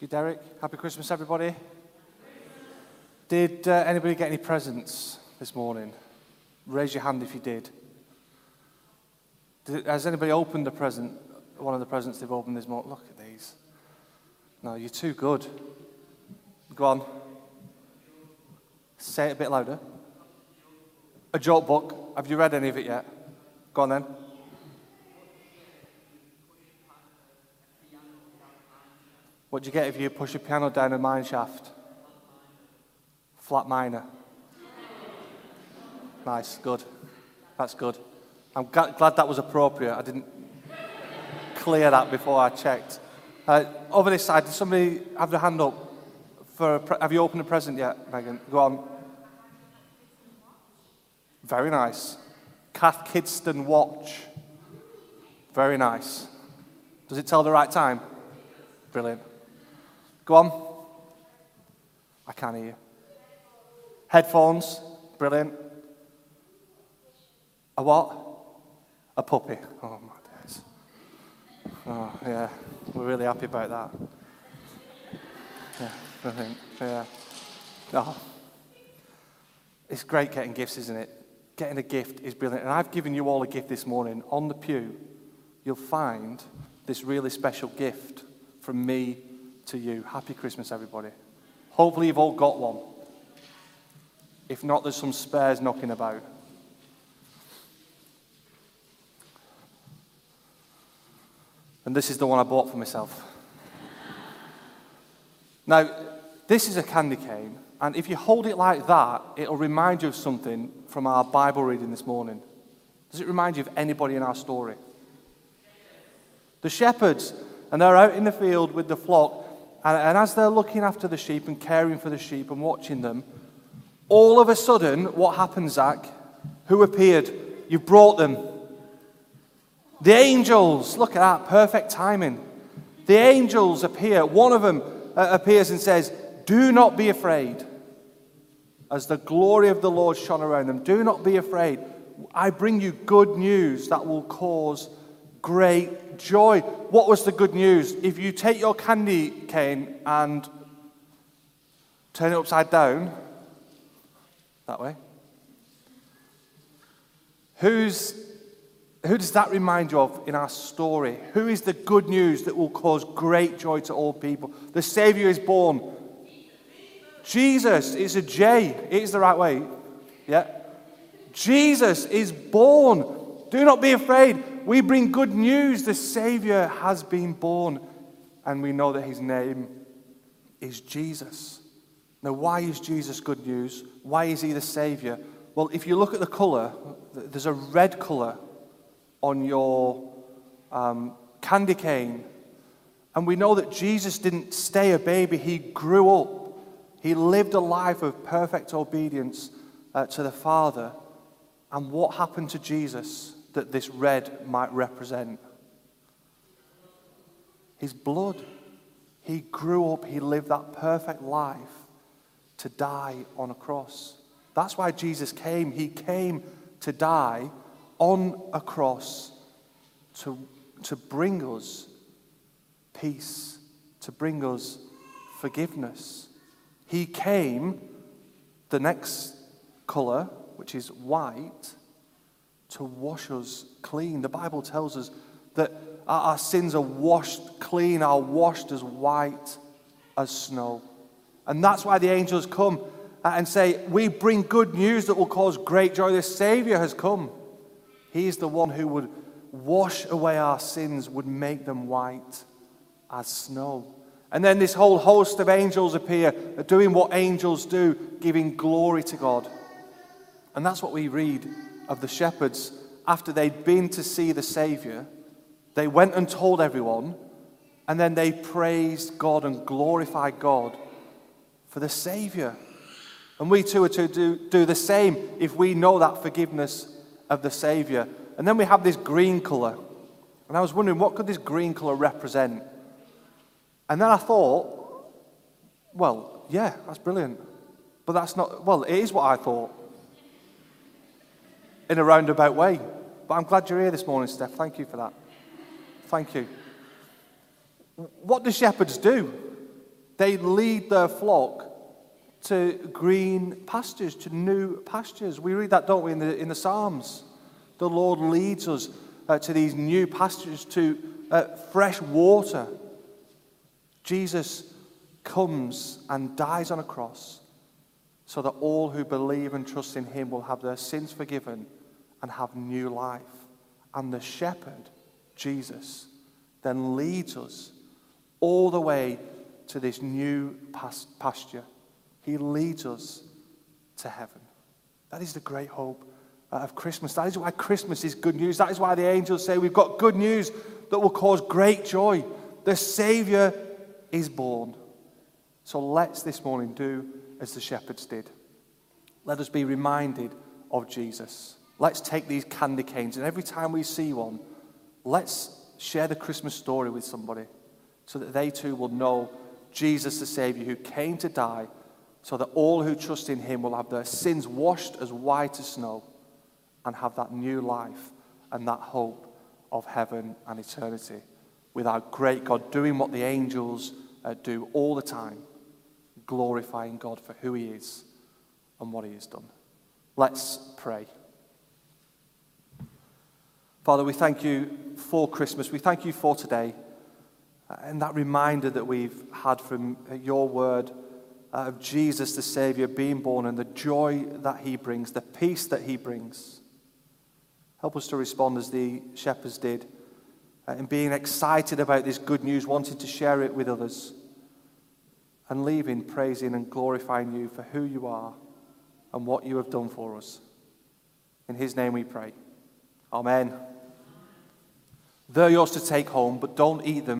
You, Derek. Happy Christmas, everybody. Did uh, anybody get any presents this morning? Raise your hand if you did. did. Has anybody opened a present? One of the presents they've opened this morning? Look at these. No, you're too good. Go on. Say it a bit louder. A joke book. Have you read any of it yet? Go on then. What do you get if you push a piano down a mine shaft? Flat minor. Nice, good. That's good. I'm glad that was appropriate. I didn't clear that before I checked. Uh, over this side, does somebody have their hand up? For pre- have you opened a present yet, Megan? Go on. Very nice. Cath Kidston watch. Very nice. Does it tell the right time? Brilliant. Go on. I can't hear you. Headphones. Brilliant. A what? A puppy. Oh, my days. Oh, yeah. We're really happy about that. Yeah, brilliant. Yeah. Oh. It's great getting gifts, isn't it? Getting a gift is brilliant. And I've given you all a gift this morning. On the pew, you'll find this really special gift from me to you. Happy Christmas, everybody. Hopefully, you've all got one. If not, there's some spares knocking about. And this is the one I bought for myself. now, this is a candy cane, and if you hold it like that, it'll remind you of something from our Bible reading this morning. Does it remind you of anybody in our story? The shepherds, and they're out in the field with the flock, and, and as they're looking after the sheep and caring for the sheep and watching them, all of a sudden, what happens, Zach? Who appeared? You brought them. The angels, look at that, perfect timing. The angels appear. One of them uh, appears and says, Do not be afraid. As the glory of the Lord shone around them, do not be afraid. I bring you good news that will cause great joy. What was the good news? If you take your candy cane and turn it upside down, that way, who's, who does that remind you of in our story? Who is the good news that will cause great joy to all people? The Savior is born. Jesus is a J. It is the right way. Yeah. Jesus is born. Do not be afraid we bring good news. The Savior has been born, and we know that his name is Jesus. Now, why is Jesus good news? Why is he the Savior? Well, if you look at the color, there's a red color on your um, candy cane. And we know that Jesus didn't stay a baby, he grew up. He lived a life of perfect obedience uh, to the Father. And what happened to Jesus? That this red might represent. His blood. He grew up, he lived that perfect life to die on a cross. That's why Jesus came. He came to die on a cross to, to bring us peace, to bring us forgiveness. He came, the next color, which is white, to wash us clean. The Bible tells us that our, sins are washed clean, are washed as white as snow. And that's why the angels come and say, We bring good news that will cause great joy. The Savior has come. He is the one who would wash away our sins, would make them white as snow. And then this whole host of angels appear, doing what angels do, giving glory to God. And that's what we read of the shepherds, after they'd been to see the Savior, they went and told everyone, and then they praised God and glorified God for the Savior. And we too are to do, do the same if we know that forgiveness of the Savior. And then we have this green color. And I was wondering, what could this green color represent? And then I thought, well, yeah, that's brilliant. But that's not, well, it is what I thought in a roundabout way. But I'm glad you're here this morning, Steph. Thank you for that. Thank you. What do shepherds do? They lead their flock to green pastures, to new pastures. We read that, don't we, in the, in the Psalms? The Lord leads us uh, to these new pastures, to uh, fresh water. Jesus comes and dies on a cross so that all who believe and trust in him will have their sins forgiven and have new life. And the shepherd, Jesus, then leads us all the way to this new pasture. He leads us to heaven. That is the great hope of Christmas. That is why Christmas is good news. That is why the angels say we've got good news that will cause great joy. The Savior is born. So let's this morning do as the shepherds did. Let us be reminded of Jesus. Let's take these candy canes, and every time we see one, let's share the Christmas story with somebody so that they too will know Jesus the Savior who came to die so that all who trust in him will have their sins washed as white as snow and have that new life and that hope of heaven and eternity with our great God doing what the angels uh, do all the time, glorifying God for who He is and what He has done. Let's pray. Father, we thank you for Christmas. We thank you for today and that reminder that we've had from your word uh, of Jesus the Savior being born and the joy that He brings, the peace that He brings. Help us to respond as the shepherds did uh, in being excited about this good news, wanting to share it with others, and leaving praising and glorifying you for who you are and what you have done for us. In his name we pray. Amen. They're yours to take home, but don't eat them.